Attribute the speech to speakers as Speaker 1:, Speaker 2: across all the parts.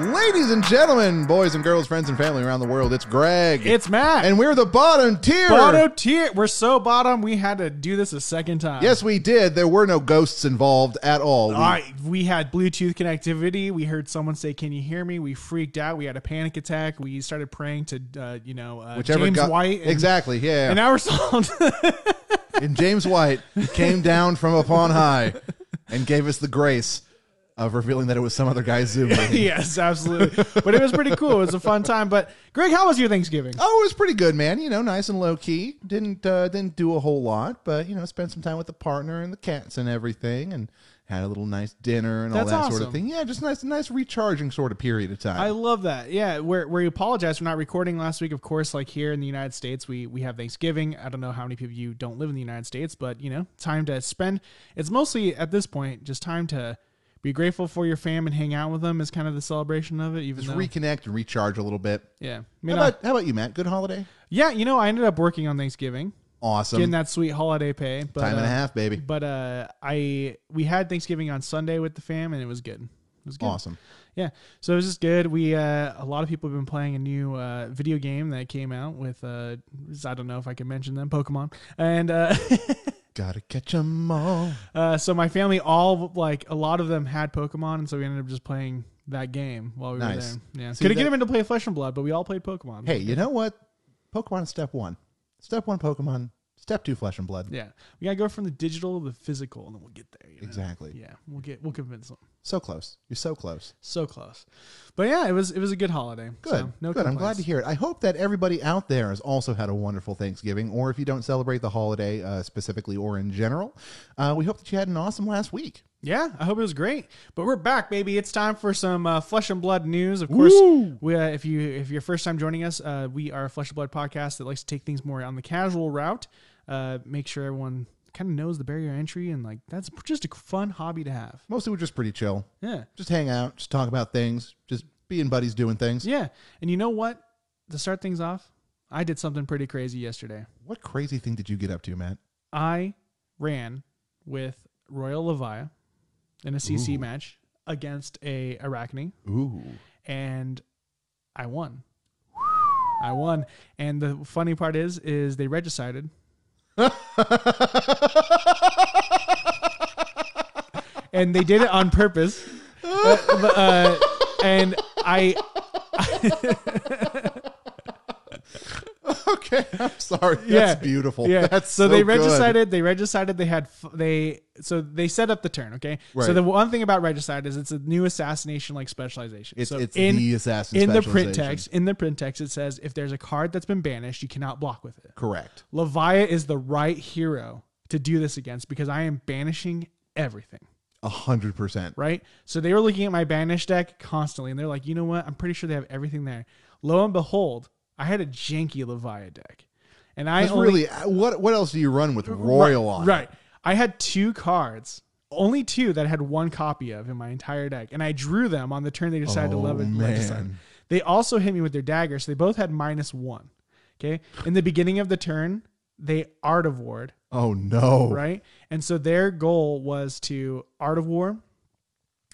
Speaker 1: Ladies and gentlemen, boys and girls, friends and family around the world, it's Greg.
Speaker 2: It's Matt.
Speaker 1: and we're the bottom tier.
Speaker 2: bottom tier. We're so bottom. We had to do this a second time.
Speaker 1: Yes, we did. There were no ghosts involved at all. We-
Speaker 2: I, we had Bluetooth connectivity. We heard someone say, "Can you hear me?" We freaked out. We had a panic attack. We started praying to, uh, you know, uh,
Speaker 1: whichever
Speaker 2: James
Speaker 1: got-
Speaker 2: White. And,
Speaker 1: exactly. Yeah.
Speaker 2: And now we're solved.
Speaker 1: and James White came down from upon high and gave us the grace of revealing that it was some other guy's Zoom
Speaker 2: yes, absolutely. But it was pretty cool. It was a fun time. But Greg, how was your Thanksgiving?
Speaker 1: Oh, it was pretty good, man. You know, nice and low key. Didn't uh, didn't do a whole lot, but you know, spent some time with the partner and the cats and everything, and had a little nice dinner and all
Speaker 2: That's
Speaker 1: that sort of thing. Yeah, just nice, nice recharging sort of period of time.
Speaker 2: I love that. Yeah, where where you apologize for not recording last week. Of course, like here in the United States, we we have Thanksgiving. I don't know how many people you don't live in the United States, but you know, time to spend. It's mostly at this point just time to be grateful for your fam and hang out with them is kind of the celebration of it. Even
Speaker 1: just
Speaker 2: though,
Speaker 1: reconnect and recharge a little bit.
Speaker 2: yeah, I
Speaker 1: How
Speaker 2: I-
Speaker 1: about, how about you, Matt? Good holiday.
Speaker 2: yeah, you know, I ended up working on Thanksgiving,
Speaker 1: Awesome.
Speaker 2: getting that sweet holiday pay. But,
Speaker 1: time and a
Speaker 2: uh,
Speaker 1: half, baby.
Speaker 2: But uh, I we had Thanksgiving on Sunday with the fam, and it was good. It was good.
Speaker 1: Awesome.
Speaker 2: Yeah, so it was just good. We uh, a lot of people have been playing a new uh, video game that came out with uh, I don't know if I can mention them, Pokemon, and uh,
Speaker 1: Gotta catch 'em all.
Speaker 2: uh, so my family all like a lot of them had Pokemon, and so we ended up just playing that game while we
Speaker 1: Nice.
Speaker 2: were there. Yeah,
Speaker 1: See,
Speaker 2: could have
Speaker 1: that-
Speaker 2: get them into play Flesh and Blood, but we all played Pokemon.
Speaker 1: Hey, you know what? Pokemon is step one. Step one, Pokemon. Step two, Flesh and Blood.
Speaker 2: Yeah, we gotta go from the digital to the physical, and then we'll get there. you know?
Speaker 1: Exactly.
Speaker 2: Yeah, we'll get we'll convince them.
Speaker 1: So close. You're so close.
Speaker 2: So close, but yeah, it was it was a good holiday.
Speaker 1: Good.
Speaker 2: So, no
Speaker 1: Good. I'm glad to hear it. I hope that everybody out there has also had a wonderful Thanksgiving, or if you don't celebrate the holiday uh, specifically or in general, uh, we hope that you had an awesome last week.
Speaker 2: Yeah, I hope it was great. But we're back, baby. It's time for some uh, flesh and blood news. Of course, we, uh, if you if you're first time joining us, uh, we are a flesh and blood podcast that likes to take things more on the casual route. Uh, make sure everyone kind of knows the barrier entry, and like that's just a fun hobby to have.
Speaker 1: Mostly, we're just pretty chill.
Speaker 2: Yeah,
Speaker 1: Just hang out, just talk about things, just being buddies doing things.
Speaker 2: yeah. And you know what? To start things off, I did something pretty crazy yesterday.
Speaker 1: What crazy thing did you get up to, Matt?
Speaker 2: I ran with Royal Levia in a CC
Speaker 1: Ooh.
Speaker 2: match against a Arakni.
Speaker 1: Ooh.
Speaker 2: and I won. I won. And the funny part is, is they regicided. and they did it on purpose. Uh, uh, and I,
Speaker 1: okay, I'm sorry. That's
Speaker 2: Yeah.
Speaker 1: beautiful.
Speaker 2: yeah.
Speaker 1: That's
Speaker 2: so,
Speaker 1: so
Speaker 2: they regicided. They regicided. They had f- they. So they set up the turn. Okay.
Speaker 1: Right.
Speaker 2: So the one thing about regicide is it's a new assassination like specialization.
Speaker 1: It's,
Speaker 2: so
Speaker 1: it's
Speaker 2: in
Speaker 1: the assassin
Speaker 2: in the print text, in the print text, it says if there's a card that's been banished, you cannot block with it.
Speaker 1: Correct.
Speaker 2: Levia is the right hero to do this against because I am banishing everything,
Speaker 1: A hundred percent.
Speaker 2: right? So they were looking at my banish deck constantly and they're like, you know what? I'm pretty sure they have everything there. Lo and behold, I had a janky Levia deck. And I only,
Speaker 1: really uh, what what else do you run with Royal
Speaker 2: right,
Speaker 1: on?
Speaker 2: Right. I had two cards, only two that I had one copy of in my entire deck. And I drew them on the turn they decided to
Speaker 1: Oh,
Speaker 2: love it.
Speaker 1: man.
Speaker 2: They also hit me with their dagger, so they both had minus one. Okay. In the beginning of the turn, they art of war,
Speaker 1: Oh no.
Speaker 2: right? And so their goal was to art of war.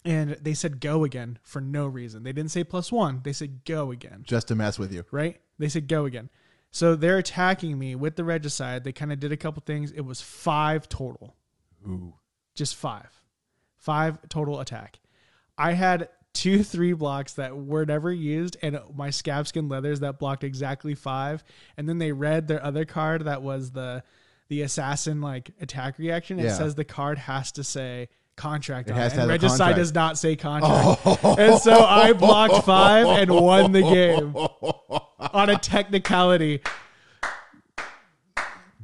Speaker 2: And they said go again for no reason. They didn't say plus one. They said go again
Speaker 1: Just to mess with you.
Speaker 2: right? They said go again. So they're attacking me with the regicide. They kind of did a couple things. It was five total,
Speaker 1: Ooh.
Speaker 2: just five, five total attack. I had two three blocks that were never used, and my scab skin leathers that blocked exactly five. And then they read their other card that was the the assassin like attack reaction. It
Speaker 1: Yeah.
Speaker 2: says the card has to say contract
Speaker 1: It
Speaker 2: on it, and regicide
Speaker 1: contract.
Speaker 2: does not say contract. Oh. And so I blocked five and won the game on a technicality.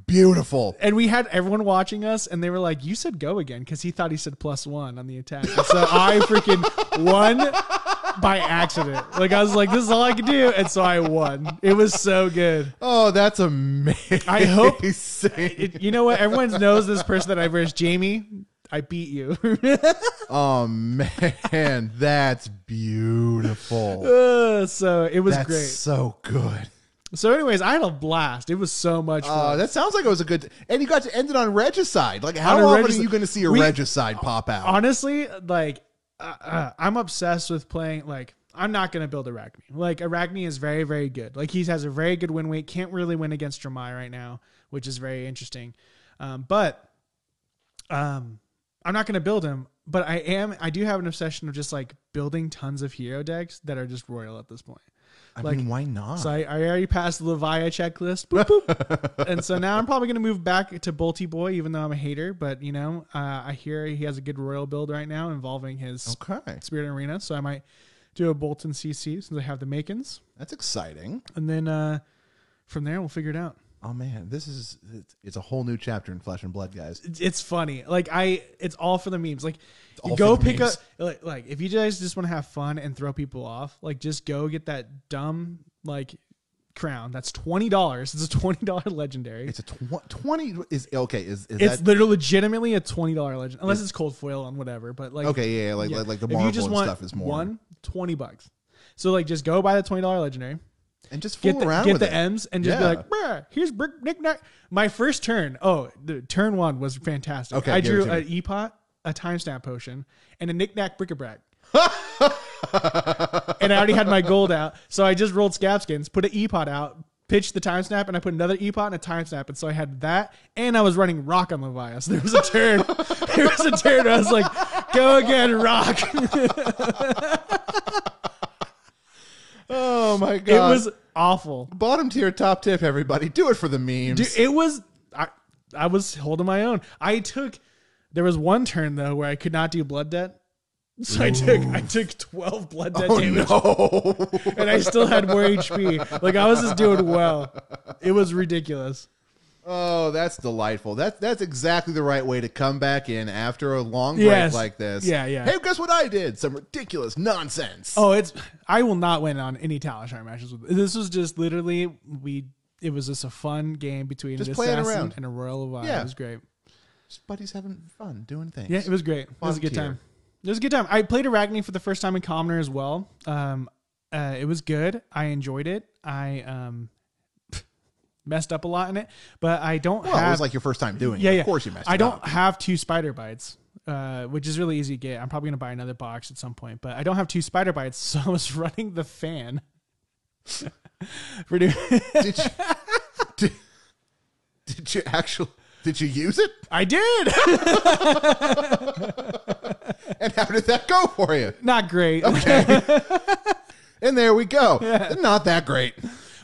Speaker 1: Beautiful.
Speaker 2: And we had everyone watching us, and they were like, "You said go again," because he thought he said plus one on the attack. And so I freaking won by accident. Like I was like, "This is all I can do," and so I won. It was so good.
Speaker 1: Oh, that's amazing.
Speaker 2: I hope-
Speaker 1: It,
Speaker 2: you know what? Everyone knows this person that I versed, Jamie. I beat you.
Speaker 1: oh man, that's beautiful.
Speaker 2: Uh, so it was
Speaker 1: That's
Speaker 2: great.
Speaker 1: so good.
Speaker 2: So, anyways, I had a blast. It was so much
Speaker 1: Uh,
Speaker 2: fun.
Speaker 1: that sounds like it was a good, and you got to end it on regicide. Like, how often are you going to see a
Speaker 2: We-
Speaker 1: regicide pop out?
Speaker 2: honestly, like uh, uh, I'm obsessed with playing. Like I'm not gonna build Arakni. Like Arakni is very, very good. Like he has a very good win weight. Can't really win against Dromai right now, which is very interesting. Um, but um, I'm not gonna build him. But I am. I do have an obsession of just like building tons of hero decks that are just royal at this point.
Speaker 1: I
Speaker 2: Like-
Speaker 1: mean, why not?
Speaker 2: So I, I already passed the Levia checklist. Boop, boop. and so now I'm probably going to move back to Bolty Boy, even though I'm a hater. But, you know, uh, I hear he has a good royal build right now involving his
Speaker 1: okay,
Speaker 2: Spirit Arena. So I might do a Boltyn CC since I have the makings.
Speaker 1: that's exciting.
Speaker 2: And then uh, from there, we'll figure it out.
Speaker 1: Oh man, this is it's, it's a whole new chapter in Flesh and Blood, guys.
Speaker 2: It's, it's funny. Like, I, it's all for the memes. Like,
Speaker 1: all
Speaker 2: you
Speaker 1: for
Speaker 2: go pick
Speaker 1: memes.
Speaker 2: up, like, like, if you guys just want to have fun and throw people off, like, just go get that dumb, like, crown. That's $20. It's a $20 legendary.
Speaker 1: It's a tw- twenty. Is okay? Is is
Speaker 2: It's
Speaker 1: that
Speaker 2: literally legitimately a twenty dollar legend, unless it's cold foil on whatever. But like,
Speaker 1: okay? Yeah, like
Speaker 2: yeah.
Speaker 1: like, like the
Speaker 2: if
Speaker 1: Marvel
Speaker 2: you just
Speaker 1: and
Speaker 2: want
Speaker 1: stuff is more
Speaker 2: one 20 bucks. So like, just go buy the twenty dollar legendary,
Speaker 1: and just fool
Speaker 2: get the
Speaker 1: around
Speaker 2: get
Speaker 1: with
Speaker 2: the
Speaker 1: it.
Speaker 2: M's, and just be like, Bruh, here's brick knick knack. My first turn. Oh, the turn one was fantastic.
Speaker 1: Okay,
Speaker 2: I
Speaker 1: give it
Speaker 2: drew
Speaker 1: to
Speaker 2: an E-pot, a timesnap potion, and a knick knack bric a brac. and I already had my gold out, so I just rolled scab skins, put an E-pot out, pitched the time snap, and I put another E-pot and a time snap, and so I had that, and I was running rock on Levias. There was a turn, there was a turn. Where I was like, "Go again, rock."
Speaker 1: Oh my god.
Speaker 2: it was awful.
Speaker 1: bottom tier, top tip. Everybody, do it for the memes.
Speaker 2: Dude, it was I I was holding my own. I took there was one turn though where I could not do blood debt. So I took I took twelve blood debt
Speaker 1: oh
Speaker 2: damage
Speaker 1: no!
Speaker 2: and I still had more HP. Like I was just doing well. It was ridiculous.
Speaker 1: Oh, that's delightful. That's that's exactly the right way to come back in after a long break
Speaker 2: Yes.
Speaker 1: like this.
Speaker 2: Yeah, yeah.
Speaker 1: Hey, guess what I did? Some ridiculous nonsense.
Speaker 2: Oh, it's I will not win on any Talishar matches with this was just literally we it was just a fun game between
Speaker 1: Just
Speaker 2: an
Speaker 1: playing
Speaker 2: assassin
Speaker 1: around.
Speaker 2: and a royal Levi.
Speaker 1: Yeah.
Speaker 2: It was great.
Speaker 1: Just buddies having fun doing things.
Speaker 2: Yeah, it was great. It was a good
Speaker 1: Volunteer.
Speaker 2: time. It was a good time. I played Arakni for the first time in Commoner as well. Um, uh, it was good. I enjoyed it. I um, messed up a lot in it, but I don't
Speaker 1: Well,
Speaker 2: have.
Speaker 1: it was like your first time doing
Speaker 2: yeah,
Speaker 1: it.
Speaker 2: yeah.
Speaker 1: Of course you messed
Speaker 2: up.
Speaker 1: I
Speaker 2: don't
Speaker 1: up.
Speaker 2: have two spider bites, uh, which is really easy to get. I'm probably gonna buy another box at some point, but I don't have two spider bites, so I was running the fan. For doing,
Speaker 1: Did you, did, did you actually did you use it?
Speaker 2: I did
Speaker 1: And how did that go for you?
Speaker 2: not great, Okay.
Speaker 1: And there we go. Not that great.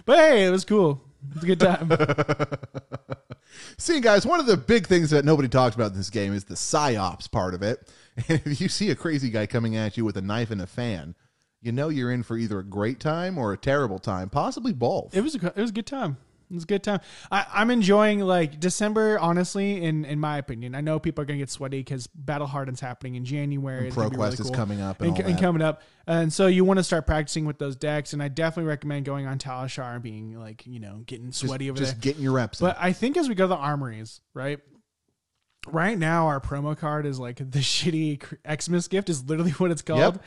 Speaker 2: but hey, it was cool. It was a good time.
Speaker 1: See, guys, one of the big things that nobody talks about in this game is the psyops part of it. And if you see a crazy guy coming at you with a knife and a fan, you know you're in for either a great time or a terrible time, possibly both.
Speaker 2: It was a, it was a good time. It was a good time. I, I'm enjoying like December. Honestly, in in my opinion, I know people are gonna get sweaty because Battle Harden's happening in January. It's
Speaker 1: ProQuest
Speaker 2: really
Speaker 1: is coming up and
Speaker 2: and, and coming up, and so you want to start practicing with those decks. And I definitely recommend going on Talishar and being like you know getting
Speaker 1: just
Speaker 2: sweaty over
Speaker 1: just
Speaker 2: there.
Speaker 1: getting your reps. in.
Speaker 2: But I think as we go to the armories, right? Right now, our promo card is like the shitty Xmas gift is literally what it's called.
Speaker 1: Yep.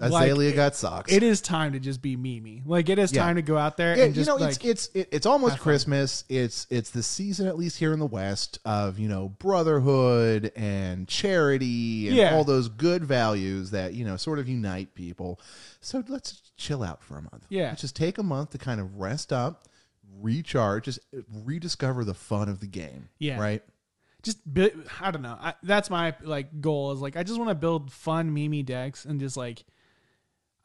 Speaker 2: Like,
Speaker 1: Azalea got socks.
Speaker 2: it is time to just be Mimi. Like it is
Speaker 1: Yeah.
Speaker 2: time to go out there
Speaker 1: Yeah,
Speaker 2: and just
Speaker 1: you know,
Speaker 2: like
Speaker 1: it's it's it's almost
Speaker 2: have fun.
Speaker 1: Christmas. It's it's the season, at least here in the West, of you know brotherhood and charity and
Speaker 2: Yeah.
Speaker 1: all those good values that you know sort of unite people. So let's chill out for a month.
Speaker 2: Yeah.
Speaker 1: let's just take a month to kind of rest up, recharge, just rediscover the fun of the game.
Speaker 2: Yeah.
Speaker 1: right.
Speaker 2: just I don't know. I, that's my like goal is like I just want to build fun Mimi decks and just like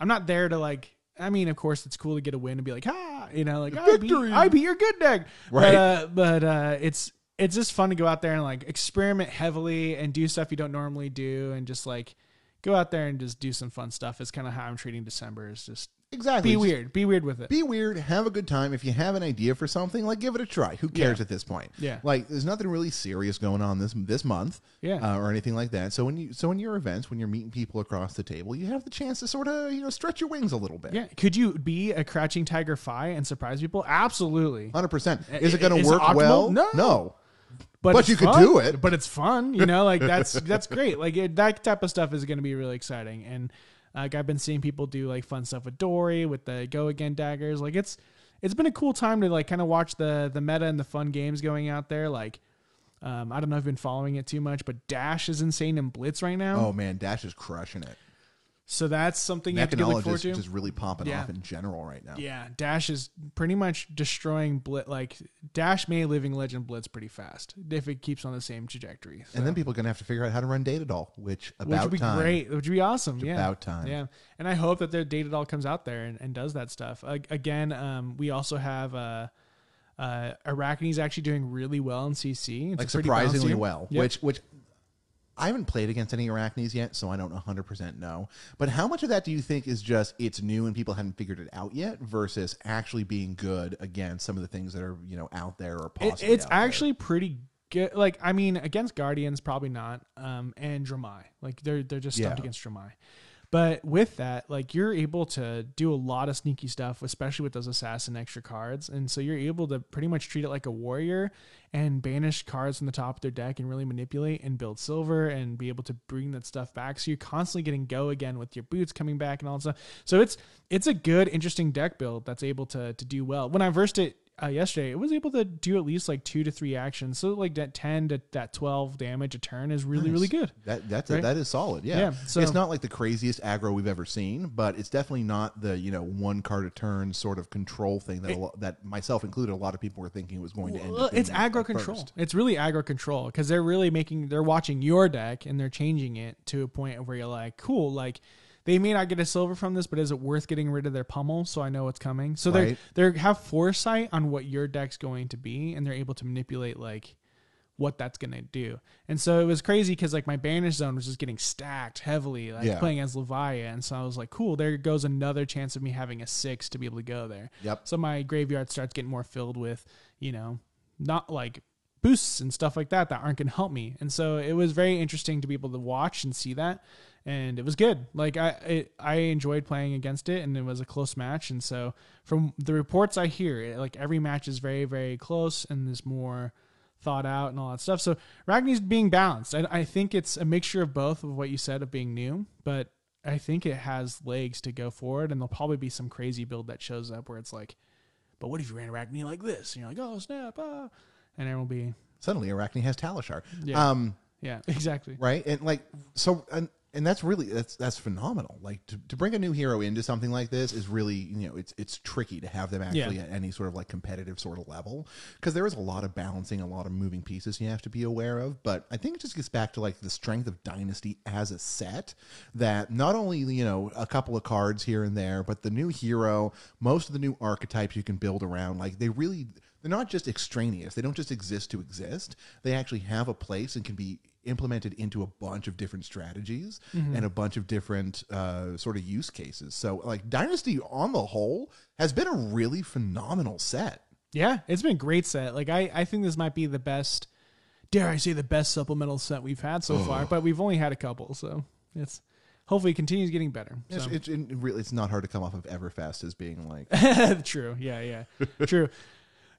Speaker 2: I'm not there to like. I mean, of course, it's cool to get a win and be like, ah, you know, like I beat,
Speaker 1: Victory.
Speaker 2: I beat your good deck,
Speaker 1: Right.
Speaker 2: But, uh, but uh, it's it's just fun to go out there and like experiment heavily and do stuff you don't normally do and just like go out there and just do some fun stuff. Is kind of how I'm treating December. Is just
Speaker 1: Exactly.
Speaker 2: be weird, be weird with it.
Speaker 1: Be weird, have a good time. If you have an idea for something, like give it a try. Who cares
Speaker 2: Yeah.
Speaker 1: at this point?
Speaker 2: Yeah.
Speaker 1: Like there's nothing really serious going on this this month.
Speaker 2: Yeah.
Speaker 1: Uh, or anything like that. So when you so in your events, when you're meeting people across the table, you have the chance to sort of, you know, stretch your wings a little bit.
Speaker 2: yeah, could you be a crouching tiger fi and surprise people? Absolutely.
Speaker 1: Hundred percent. Is it gonna
Speaker 2: Is it
Speaker 1: work well?
Speaker 2: No.
Speaker 1: No.
Speaker 2: But,
Speaker 1: But you could do it.
Speaker 2: But it's fun, you know. Like that's that's great. Like it, that type of stuff is going to be really exciting. And like I've been seeing people do like fun stuff with Dory with the go again daggers. Like it's it's been a cool time to like kind of watch the the meta and the fun games going out there. Like um, I don't know if you've been following it too much, but Dash is insane in Blitz right now.
Speaker 1: Oh man, Dash is crushing it.
Speaker 2: So that's something you have to look forward to.
Speaker 1: just really popping
Speaker 2: Yeah.
Speaker 1: off in general right now.
Speaker 2: Yeah, Dash is pretty much destroying Blitz. Like Dash may living legend Blitz pretty fast if it keeps on the same trajectory. So.
Speaker 1: And then people are going to have to figure out how to run Data Doll, which
Speaker 2: which
Speaker 1: about
Speaker 2: would be
Speaker 1: time.
Speaker 2: great. Which would be awesome. yeah,
Speaker 1: About time.
Speaker 2: Yeah, and I hope that their data doll comes out there and, and does that stuff. Uh, again, um, we also have uh, uh, Arakni's actually doing really well in CC. It's
Speaker 1: like surprisingly
Speaker 2: bouncy-
Speaker 1: well.
Speaker 2: Yep.
Speaker 1: Which which I haven't played against any Araknis yet, so I don't 100% know. But how much of that do you think is just it's new and people haven't figured it out yet versus actually being good against some of the things that are, you know, out there or
Speaker 2: It, it's
Speaker 1: out there?
Speaker 2: actually pretty good. Like I mean, against Guardians, probably not. Um, and Dromai, like they're they're just stumped
Speaker 1: Yeah.
Speaker 2: against Dromai. But with that, like you're able to do a lot of sneaky stuff, especially with those assassin extra cards, and so you're able to pretty much treat it like a warrior and banish cards from the top of their deck and really manipulate and build silver and be able to bring that stuff back. So you're constantly getting go again with your boots coming back and all that stuff. So it's it's a good, interesting deck build that's able to to do well. When I versed it uh, yesterday, it was able to do at least like two to three actions. So like that ten to that twelve damage a turn is really really good.
Speaker 1: That that's
Speaker 2: Right?
Speaker 1: that is solid. Yeah.
Speaker 2: Yeah, so-
Speaker 1: it's not like the craziest aggro we've ever seen, but it's definitely not the you know one card a turn sort of control thing that a lo- that myself included. A lot of people were thinking it was going to end.
Speaker 2: Well, it's aggro control.
Speaker 1: first.
Speaker 2: It's really aggro control because they're really making they're watching your deck and they're changing it to a point where you're like, cool, like they may not get a silver from this, but is it worth getting rid of their pummel so I know what's coming? So
Speaker 1: Right.
Speaker 2: they they have foresight on what your deck's going to be, and they're able to manipulate like what that's gonna do. And so it was crazy because like my banish zone was just getting stacked heavily, like
Speaker 1: Yeah.
Speaker 2: playing as Levia, and so I was like, cool, there goes another chance of me having a six to be able to go there.
Speaker 1: Yep.
Speaker 2: So my graveyard starts getting more filled with, you know, not like boosts and stuff like that that aren't going to help me. And so it was very interesting to be able to watch and see that. And it was good. Like I, it, I enjoyed playing against it, and it was a close match. And so, from the reports I hear, it, like every match is very, very close, and there's more thought out and all that stuff. So Ragni's being balanced. I, I think it's a mixture of both of what you said of being new, but I think it has legs to go forward, and there'll probably be some crazy build that shows up where it's like, but what if you ran Arakni like this? And you're like, oh snap, ah. and it will be,
Speaker 1: Suddenly, Arakni has Talishar.
Speaker 2: Yeah.
Speaker 1: Um,
Speaker 2: yeah, exactly.
Speaker 1: right and like so and and that's really that's that's phenomenal like to, to bring a new hero into something like this is really you know it's it's tricky to have them actually
Speaker 2: Yeah.
Speaker 1: at any sort of like competitive sort of level because there is a lot of balancing a lot of moving pieces you have to be aware of but i think it just gets back to like the strength of dynasty as a set that not only you know a couple of cards here and there but the new hero most of the new archetypes you can build around like they really they're not just extraneous. They don't just exist to exist. They actually have a place and can be implemented into a bunch of different strategies and a bunch of different uh, sort of use cases. So, like Dynasty on the whole has been a really phenomenal set.
Speaker 2: Yeah, it's been a great set. Like I, I think this might be the best, dare I say, the best supplemental set we've had so far. But we've only had a couple, so it's hopefully it continues getting better.
Speaker 1: It's,
Speaker 2: So.
Speaker 1: it's, it really, it's not hard to come off of Everfest as being like
Speaker 2: True. Yeah, yeah. True.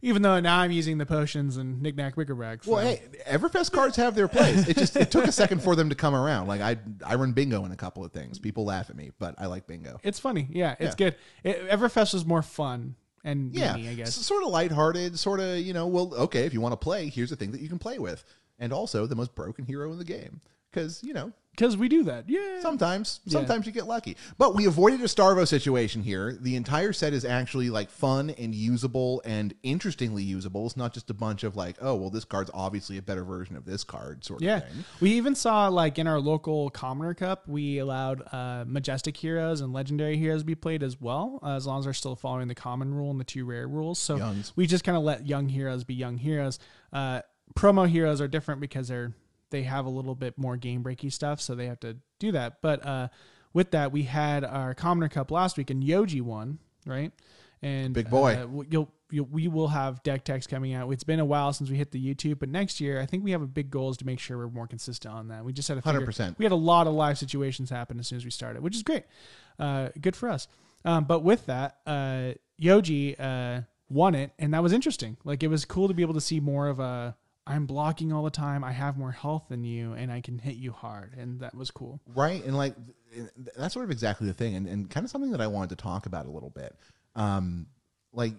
Speaker 2: Even though now I'm using the potions and knickknack wickerback. So.
Speaker 1: Well, hey, Everfest cards have their place. It just it took a second for them to come around. Like I I run bingo in a couple of things. People laugh at me, but I like bingo.
Speaker 2: It's funny. Yeah, it's
Speaker 1: Yeah.
Speaker 2: good. It, Everfest was more fun and
Speaker 1: Yeah,
Speaker 2: I guess.
Speaker 1: Sort of lighthearted, sort of you know. Well, okay, if you want to play, here's a thing that you can play with, and also the most broken hero in the game because you know
Speaker 2: Because we do that. Yeah.
Speaker 1: sometimes sometimes you get lucky. But we avoided a Starvo situation here. The entire set is actually like fun and usable and interestingly usable. It's not just a bunch of like, oh well, this card's obviously a better version of this card sort
Speaker 2: Yeah,
Speaker 1: of thing.
Speaker 2: we even saw like in our local Commoner Cup, we allowed uh, majestic heroes and legendary heroes to be played as well, uh, as long as they're still following the common rule and the two rare rules. So
Speaker 1: Youngs.
Speaker 2: we just kind of let young heroes be young heroes. Uh, promo heroes are different because they're they have a little bit more game breaky stuff, so they have to do that. But uh, with that, we had our Commoner Cup last week, and Yoji won, right? And
Speaker 1: Big boy.
Speaker 2: uh, you'll, you'll we will have deck techs coming out. It's been a while since we hit the YouTube, but next year I think we have a big goal is to make sure we're more consistent on that. We just had a
Speaker 1: 100%.
Speaker 2: We had a lot of live situations happen as soon as we started, which is great. Uh, good for us. Um, but with that, uh, Yoji uh, won it, and that was interesting. Like it was cool to be able to see more of a. I'm blocking all the time. I have more health than you, and I can hit you hard, and that was cool.
Speaker 1: right and like that's sort of exactly the thing and, and kind of something that i wanted to talk about a little bit um like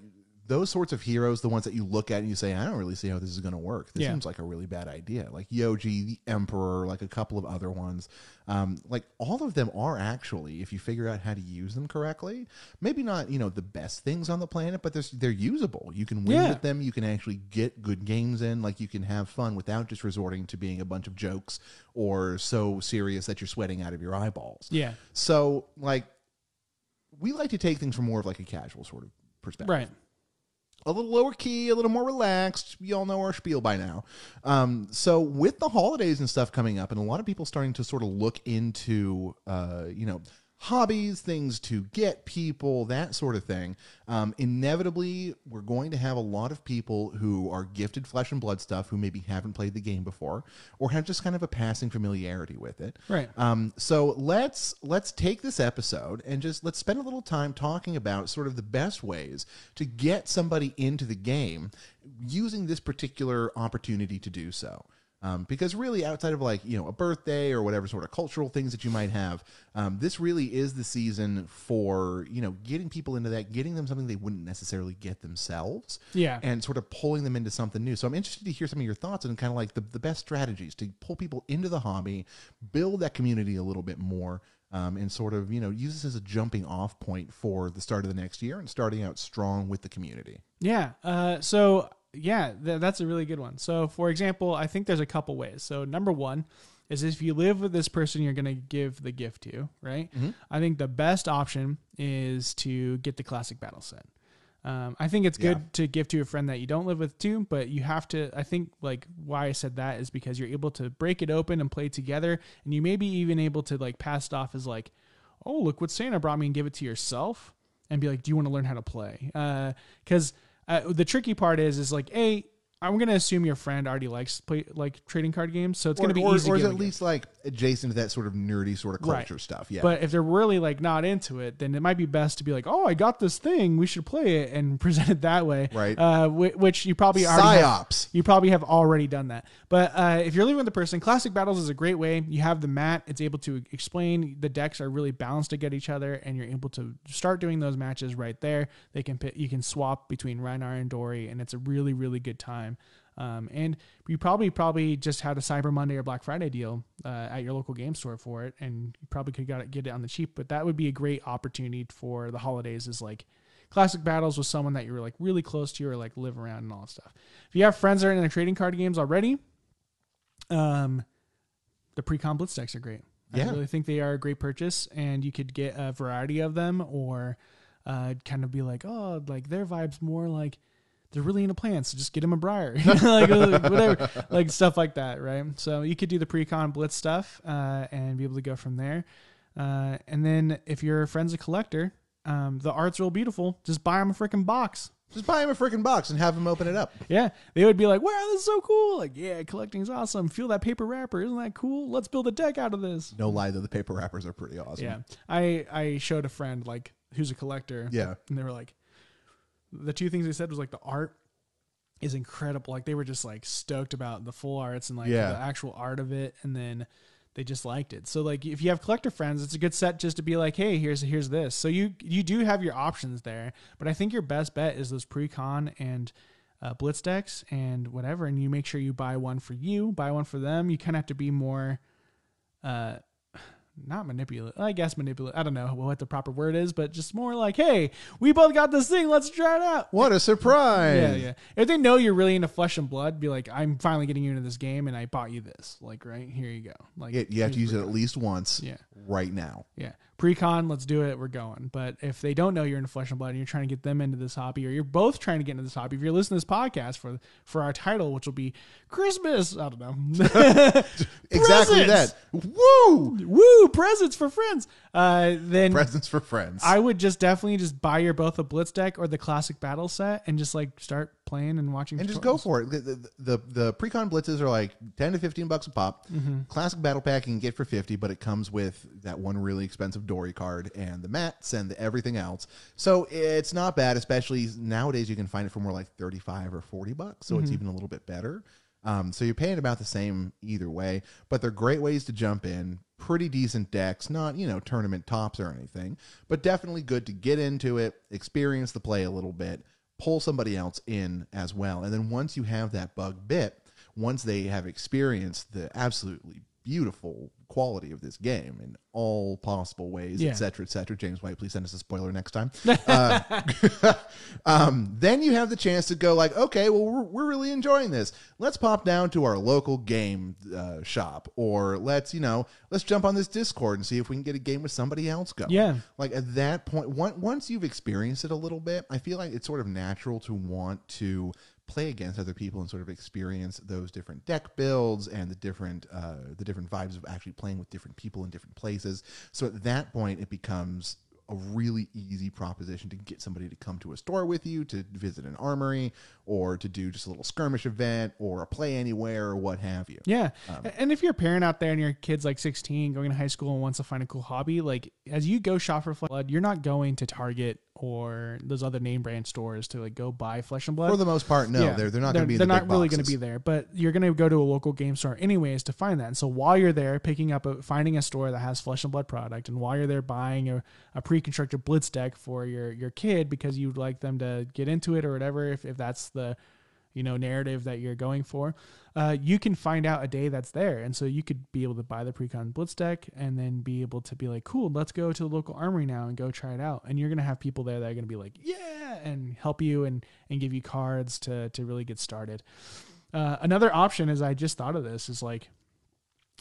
Speaker 1: those sorts of heroes, the ones that you look at and you say, I don't really see how this is going to work. This
Speaker 2: Yeah.
Speaker 1: seems like a really bad idea. Like Yoji, the Emperor, like a couple of other ones. Um, like all of them are actually, if you figure out how to use them correctly, maybe not you know the best things on the planet, but they're they're usable. You can win
Speaker 2: Yeah.
Speaker 1: with them. You can actually get good games in. Like you can have fun without just resorting to being a bunch of jokes or so serious that you're sweating out of your eyeballs.
Speaker 2: Yeah.
Speaker 1: So like we like to take things from more of like a casual sort of perspective
Speaker 2: Right.
Speaker 1: A little lower key, a little more relaxed. You all know our spiel by now. Um, so with the holidays and stuff coming up, and a lot of people starting to sort of look into, uh, you know, hobbies, things to get people, that sort of thing. Um, inevitably, we're going to have a lot of people who are gifted flesh and blood stuff who maybe haven't played the game before or have just kind of a passing familiarity with it.
Speaker 2: Right.
Speaker 1: Um, so let's let's take this episode and just let's spend a little time talking about sort of the best ways to get somebody into the game using this particular opportunity to do so. Um, because really, outside of like you know a birthday or whatever sort of cultural things that you might have, um, this really is the season for you know getting people into that, getting them something they wouldn't necessarily get themselves
Speaker 2: Yeah.
Speaker 1: and sort of pulling them into something new. So I'm interested to hear some of your thoughts and kind of like the, the best strategies to pull people into the hobby, build that community a little bit more, um, and sort of, you know, use this as a jumping off point for the start of the next year and starting out strong with the community.
Speaker 2: Yeah. Uh, so yeah, th- that's a really good one. So for example, I think there's a couple ways. So number one is if you live with this person you're going to give the gift to, right? I think the best option is to get the classic battle set. Um, I think it's good
Speaker 1: Yeah.
Speaker 2: to give to a friend that you don't live with too, but you have to. I think like why I said that is because you're able to break it open and play together, and you may be even able to like pass it off as like, oh look what Santa brought me, and give it to yourself, and be like, do you want to learn how to play? Because uh, Uh, the tricky part is is like a. I'm gonna assume your friend already likes play like trading card games, so it's
Speaker 1: Or,
Speaker 2: gonna be
Speaker 1: or,
Speaker 2: easy.
Speaker 1: or
Speaker 2: to
Speaker 1: is at least like adjacent to that sort of nerdy sort of
Speaker 2: Right.
Speaker 1: culture stuff. Yeah.
Speaker 2: But if they're really like not into it, then it might be best to be like, "Oh, I got this thing. We should play it," and present it that way.
Speaker 1: Right.
Speaker 2: Uh, which you probably already have-
Speaker 1: Psyops.
Speaker 2: you probably have already done that. But uh, if you're living with the person, Classic Battles is a great way. You have the mat; it's able to explain. The decks are really balanced against each other, and you're able to start doing those matches right there. They can you can swap between Rhinar and Dory, and it's a really really good time. Um, and you probably probably just had a Cyber Monday or Black Friday deal uh, at your local game store for it, and you probably could got it, get it on the cheap. But that would be a great opportunity for the holidays. Is like classic battles with someone that you're like really close to or like live around and all that stuff. If you have friends that are in the trading card games already, um, the pre-com blitz decks are great.
Speaker 1: Yeah.
Speaker 2: I really think they are a great purchase, and you could get a variety of them, or uh, kind of be like, oh, like their vibes more like they're really into plants, so just get them a briar, like whatever, like stuff like that, right? So you could do the pre-con blitz stuff uh, and be able to go from there. Uh, and then if your friend's a collector, um, the art's real beautiful. Just buy them a freaking box.
Speaker 1: Just buy him a freaking box and have him open it up.
Speaker 2: Yeah, they would be like, "Wow, this is so cool!" Like, yeah, collecting's awesome. Feel that paper wrapper? Isn't that cool? Let's build a deck out of this.
Speaker 1: No lie, though, the paper wrappers are pretty awesome.
Speaker 2: Yeah, I I showed a friend like who's a collector.
Speaker 1: Yeah.
Speaker 2: and they were like, the two things they said was like the art is incredible. Like they were just like stoked about the full arts and like
Speaker 1: Yeah.
Speaker 2: the actual art of it, and then they just liked it. So like if you have collector friends, it's a good set just to be like, hey, here's here's this. So you you do have your options there, but I think your best bet is those pre-con and uh, blitz decks and whatever, and you make sure you buy one for you, buy one for them. You kind of have to be more. Uh, not manipulate. I guess manipulate. I don't know what the proper word is, but just more like, hey, we both got this thing. Let's try it out.
Speaker 1: What a surprise!
Speaker 2: Yeah, yeah. If they know you're really into flesh and blood, be like, I'm finally getting you into this game, and I bought you this. Like, right here you go. Like,
Speaker 1: You- You have to use it at least once
Speaker 2: Yeah.
Speaker 1: right now.
Speaker 2: yeah. Pre-con, let's do it. We're going. But if they don't know you're into flesh and blood and you're trying to get them into this hobby, or you're both trying to get into this hobby, if you're listening to this podcast for for our title, which will be Christmas, I don't know.
Speaker 1: Exactly that. Woo!
Speaker 2: Woo, presents for friends. Uh, then
Speaker 1: Presents for friends.
Speaker 2: I would just definitely just buy your both a blitz deck or the classic battle set and just like start playing and watching
Speaker 1: and just go for it. The, the, the, the pre-con blitzes are like 10 to 15 bucks a pop.
Speaker 2: Mm-hmm.
Speaker 1: Classic battle pack you can get for 50, but it comes with that one really expensive Dory card and the mats and the everything else. So it's not bad, especially nowadays you can find it for more like 35 or 40 bucks. So it's
Speaker 2: Mm-hmm.
Speaker 1: even a little bit better. Um, so you're paying about the same either way, but they're great ways to jump in. Pretty decent decks, not, you know, tournament tops or anything, but definitely good to get into it, experience the play a little bit, pull somebody else in as well. And then once you have that bug bit, once they have experienced the absolutely beautiful quality of this game in all possible ways,
Speaker 2: Yeah.
Speaker 1: et cetera, et cetera. James White, please send us a spoiler next time. Uh, um, then you have the chance to go like, okay, well, we're, we're really enjoying this. Let's pop down to our local game uh, shop, or let's, you know, let's jump on this Discord and see if we can get a game with somebody else going.
Speaker 2: Yeah.
Speaker 1: Like at that point, on- once you've experienced it a little bit, I feel like it's sort of natural to want to play against other people and sort of experience those different deck builds and the different uh, the different vibes of actually playing with different people in different places. So at that point, it becomes a really easy proposition to get somebody to come to a store with you to visit an armory or to do just a little skirmish event or a play anywhere or what have you.
Speaker 2: Yeah.
Speaker 1: Um,
Speaker 2: and if you're a parent out there and your kid's like 16, going to high school and wants to find a cool hobby, like as you go shop for Flesh and Blood, you're not going to Target or those other name brand stores to like go buy Flesh and Blood.
Speaker 1: For the most part, no,
Speaker 2: Yeah.
Speaker 1: they're they're not going to be.
Speaker 2: They're
Speaker 1: the
Speaker 2: not really going to be there, but you're going to go to a local game store anyways to find that. And so while you're there, picking up a finding a store that has Flesh and Blood product, and while you're there buying a, a pre-constructed Blitz deck for your your kid because you'd like them to get into it or whatever, if if that's the you know narrative that you're going for, uh, you can find out a day that's there, and so you could be able to buy the pre-con Blitz deck and then be able to be like, cool, let's go to the local armory now and go try it out. And you're gonna have people there that are gonna be like, yeah, and help you and and give you cards to to really get started. Uh, another option is I just thought of this is like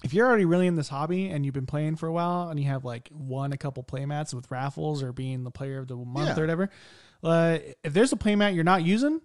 Speaker 2: if you're already really in this hobby and you've been playing for a while and you have like won a couple playmats with raffles or being the player of the month
Speaker 1: Yeah.
Speaker 2: or whatever, uh, if there's a playmat you're not using,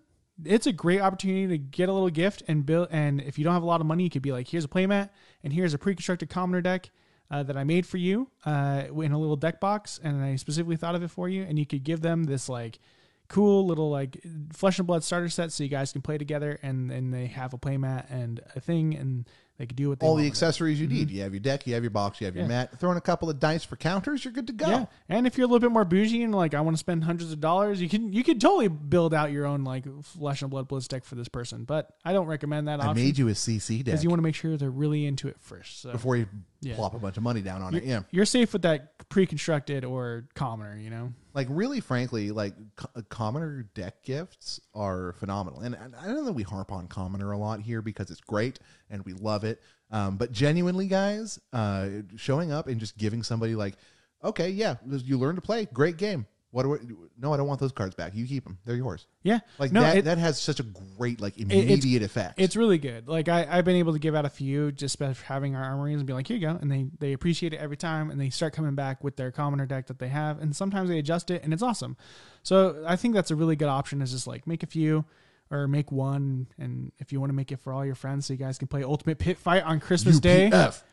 Speaker 2: it's a great opportunity to get a little gift and build. And if you don't have a lot of money, you could be like, here's a playmat and here's a pre-constructed commoner deck. Uh, that I made for you uh, in a little deck box, and I specifically thought of it for you. And you could give them this like cool little like flesh and blood starter set, so you guys can play together, and and they have a playmat and a thing, and they can do what they
Speaker 1: all the accessories you need. You have your deck, you have your box, you have your
Speaker 2: Mm-hmm. Yeah.
Speaker 1: mat. Throw in a couple of dice for counters, you're good to go.
Speaker 2: Yeah, and if you're a little bit more bougie and like I want to spend hundreds of dollars, you can you can totally build out your own like flesh and blood blitz deck for this person. But I don't recommend that
Speaker 1: I
Speaker 2: option
Speaker 1: made you a CC deck
Speaker 2: because you want to make sure they're really into it first. So
Speaker 1: before you
Speaker 2: Yeah.
Speaker 1: plop a bunch of money down on it. Yeah.
Speaker 2: you're safe with that pre-constructed or commoner. You know.
Speaker 1: Like really, frankly, like co- commoner deck gifts are phenomenal, and and I don't know that we harp on commoner a lot here because it's great and we love it. Um, but genuinely, guys, uh, showing up and just giving somebody like, okay, yeah, you learn to play, great game. What do we, no, I don't want those cards back. You keep them; they're yours.
Speaker 2: Yeah.
Speaker 1: Like
Speaker 2: no,
Speaker 1: that.
Speaker 2: it-
Speaker 1: that has such a great like
Speaker 2: it's-
Speaker 1: immediate effect.
Speaker 2: It's really good. Like I, I've been able to give out a few just by having our armories and be like, here you go, and they they appreciate it every time, and they start coming back with their commoner deck that they have, and sometimes they adjust it, and it's awesome. So I think that's a really good option. Is just like make a few. Or make one, and if you want to make it for all your friends, so you guys can play Ultimate Pit Fight on Christmas Day,
Speaker 1: UPF.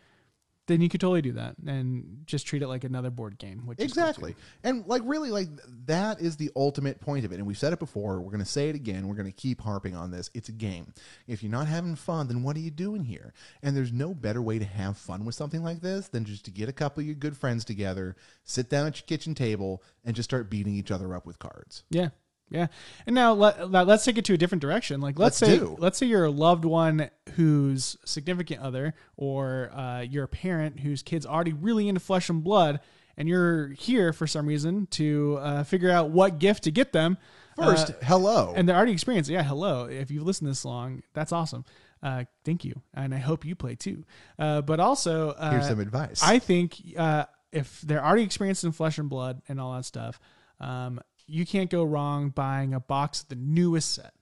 Speaker 2: Then you could totally do that and just treat it like another board game. Which
Speaker 1: Exactly. And like really like that is the ultimate point of it. And we've said it before, we're going to say it again, we're going to keep harping on this. It's a game. If you're not having fun, then what are you doing here? And there's no better way to have fun with something like this than just to get a couple of your good friends together, sit down at your kitchen table and just start beating each other up with cards.
Speaker 2: Yeah. Yeah. And now let, let, us take it to a different direction. Like let's,
Speaker 1: Let's
Speaker 2: say
Speaker 1: do.
Speaker 2: let's say you're a loved one whose significant other or uh, you're a parent whose kid's already really into flesh and blood and you're here for some reason to uh, figure out what gift to get them.
Speaker 1: First,
Speaker 2: Uh,
Speaker 1: hello.
Speaker 2: and they're already experienced. Yeah, hello. If you've listened this long, that's awesome. Uh, thank you, and I hope you play too. Uh, but also, uh,
Speaker 1: Here's some advice.
Speaker 2: I think uh, if they're already experienced in flesh and blood and all that stuff, um, you can't go wrong buying a box of the newest set.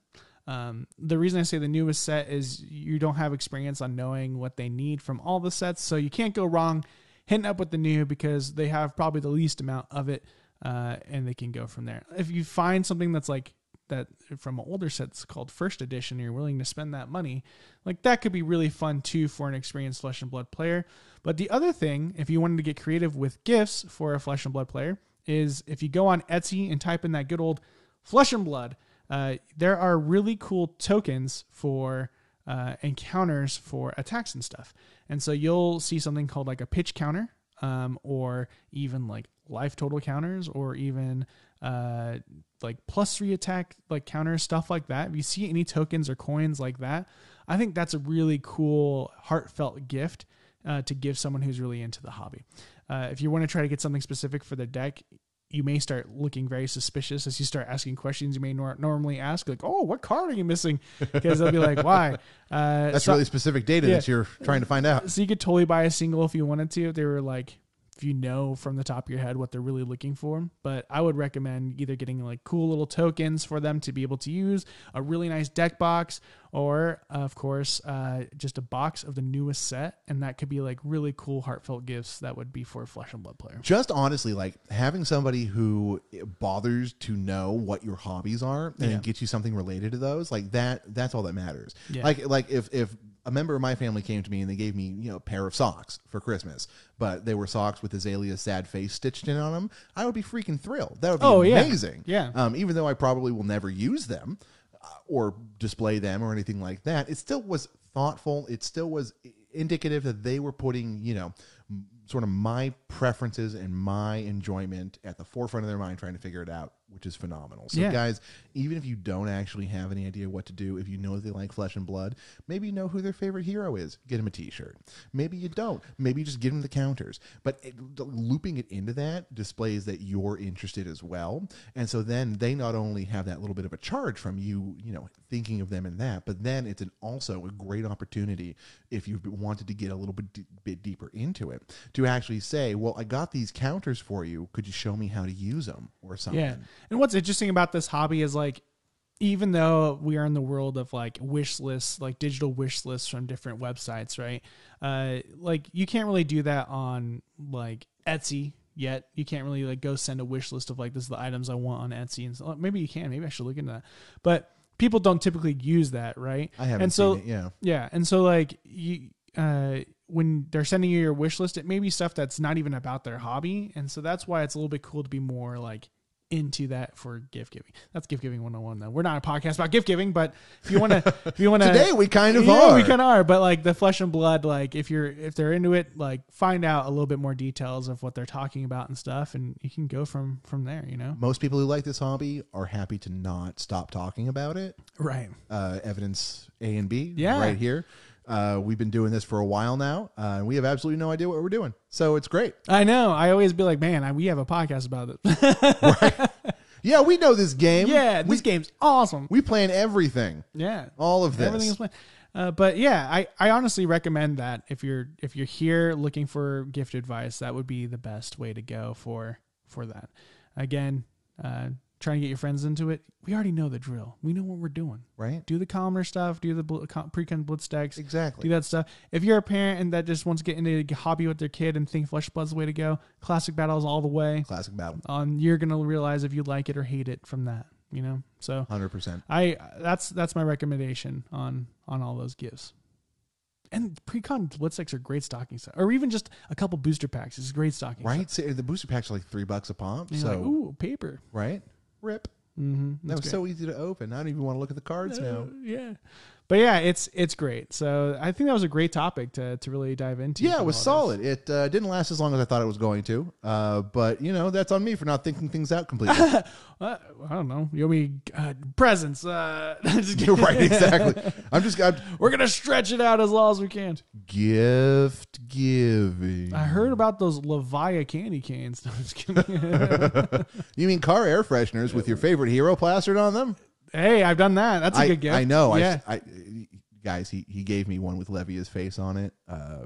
Speaker 2: Um, the reason I say the newest set is you don't have experience on knowing what they need from all the sets, so you can't go wrong hitting up with the new because they have probably the least amount of it, uh, and they can go from there. If you find something that's like that from an older set sets called first edition, you're willing to spend that money, like that could be really fun too for an experienced flesh and blood player. But the other thing, if you wanted to get creative with gifts for a flesh and blood player, is if you go on Etsy and type in that good old flesh and blood, uh, there are really cool tokens for uh, encounters for attacks and stuff. And so you'll see something called like a pitch counter, um, or even like life total counters, or even uh, like plus three attack like counters, stuff like that. If you see any tokens or coins like that, I think that's a really cool, heartfelt gift uh, to give someone who's really into the hobby. Uh, if you want to try to get something specific for the deck, you may start looking very suspicious as you start asking questions you may nor- normally ask, like, "Oh, what card are you missing?" Because they'll be like, "Why?" Uh,
Speaker 1: That's
Speaker 2: so-
Speaker 1: really specific data
Speaker 2: yeah.
Speaker 1: that you're trying to find out.
Speaker 2: so you could totally buy a single if you wanted to. If they were like, if you know from the top of your head what they're really looking for. But I would recommend either getting like cool little tokens for them to be able to use, a really nice deck box, or of course, uh, just a box of the newest set. And that could be like really cool, heartfelt gifts that would be for a Flesh and Blood player.
Speaker 1: Just honestly, like having somebody who bothers to know what your hobbies are and
Speaker 2: Yeah.
Speaker 1: get you something related to those, like that, that's all that matters.
Speaker 2: Yeah.
Speaker 1: Like, like if if a member of my family came to me and they gave me, you know, a pair of socks for Christmas, but they were socks with Azalea's sad face stitched in on them, I would be freaking thrilled. That would be
Speaker 2: Oh, yeah.
Speaker 1: amazing.
Speaker 2: Yeah.
Speaker 1: Um, even though I probably will never use them uh, or display them or anything like that, it still was thoughtful. It still was indicative that they were putting, you know, m- sort of my preferences and my enjoyment at the forefront of their mind, trying to figure it out, which is phenomenal. So,
Speaker 2: Yeah.
Speaker 1: guys, even if you don't actually have any idea what to do, if you know they like flesh and blood, maybe you know who their favorite hero is. Get them a T-shirt. Maybe you don't. Maybe you just give them the counters. But it, looping it into that displays that you're interested as well, and so then they not only have that little bit of a charge from you, you know, thinking of them in that, but then it's an also a great opportunity if you wanted to get a little bit d- bit deeper into it to actually say, well, I got these counters for you. Could you show me how to use them or something?
Speaker 2: Yeah. And what's interesting about this hobby is like, even though we are in the world of like wish lists, like digital wish lists from different websites, right? Uh, like you can't really do that on like Etsy yet. You can't really like go send a wish list of like this is the items I want on Etsy, and so, maybe you can. Maybe I should look into that. But people don't typically use that, right?
Speaker 1: I haven't
Speaker 2: And so
Speaker 1: seen it. Yeah.
Speaker 2: yeah, and so like you, uh, when they're sending you your wish list, it may be stuff that's not even about their hobby, and so that's why it's a little bit cool to be more like into that for gift giving. That's gift giving 101 though. We're not a podcast about gift giving, but if you want to, if you want to,
Speaker 1: Today we kind of
Speaker 2: yeah,
Speaker 1: are.
Speaker 2: we kind of are. But like the flesh and blood, like if you're if they're into it, like find out a little bit more details of what they're talking about and stuff, and you can go from from there. You know,
Speaker 1: Most people who like this hobby are happy to not stop talking about it.
Speaker 2: right?
Speaker 1: Uh, evidence A and B,
Speaker 2: Yeah.
Speaker 1: right here. Uh, we've been doing this for a while now, uh, and we have absolutely no idea what we're doing. So it's great.
Speaker 2: I know. I always be like, man, I, we have a podcast about it.
Speaker 1: Yeah, we know this game.
Speaker 2: yeah,
Speaker 1: we
Speaker 2: this game's awesome.
Speaker 1: we plan everything,
Speaker 2: Yeah,
Speaker 1: all of this.
Speaker 2: Everything is planned. Uh, but yeah, I, I honestly recommend that if you're if you're here looking for gift advice, that would be the best way to go for for that. Again, uh, trying to get your friends into it. We already know the drill. We know what we're doing.
Speaker 1: right?
Speaker 2: Do the calmer stuff. Do the bl- com- pre-con blitz decks.
Speaker 1: Exactly.
Speaker 2: Do that stuff. If you're a parent and that just wants to get into a hobby with their kid and think Flesh Blood's the way to go, classic battles all the way.
Speaker 1: Classic battle,
Speaker 2: On you're gonna realize if you like it or hate it from that. You know. So
Speaker 1: hundred percent.
Speaker 2: I that's that's my recommendation on on all those gifts. And pre-con blitz decks are great stocking stuff, or even just a couple booster packs is great stocking. Stuff.
Speaker 1: Right? So the booster packs are like three bucks a pop. So
Speaker 2: like, ooh, paper.
Speaker 1: right, rip.
Speaker 2: Mm-hmm.
Speaker 1: That was so easy to open. I don't even want to look at the cards now.
Speaker 2: yeah, but yeah, it's it's great. So I think that was a great topic to to really dive into.
Speaker 1: Yeah, it was solid. It uh, didn't last as long as I thought it was going to. Uh, but you know, that's on me for not thinking things out completely.
Speaker 2: Uh, I don't know. You owe me uh, presents. Uh,
Speaker 1: right, exactly. I'm just I'm,
Speaker 2: We're gonna stretch it out as long as we can.
Speaker 1: gift giving.
Speaker 2: I heard about those Levia candy canes. No, I'm just kidding.
Speaker 1: You mean car air fresheners with your favorite hero plastered on them?
Speaker 2: Hey, I've done that. That's a
Speaker 1: I,
Speaker 2: good gift.
Speaker 1: I know.
Speaker 2: Yeah.
Speaker 1: I, I, guys, he, he gave me one with Levia's face on it uh,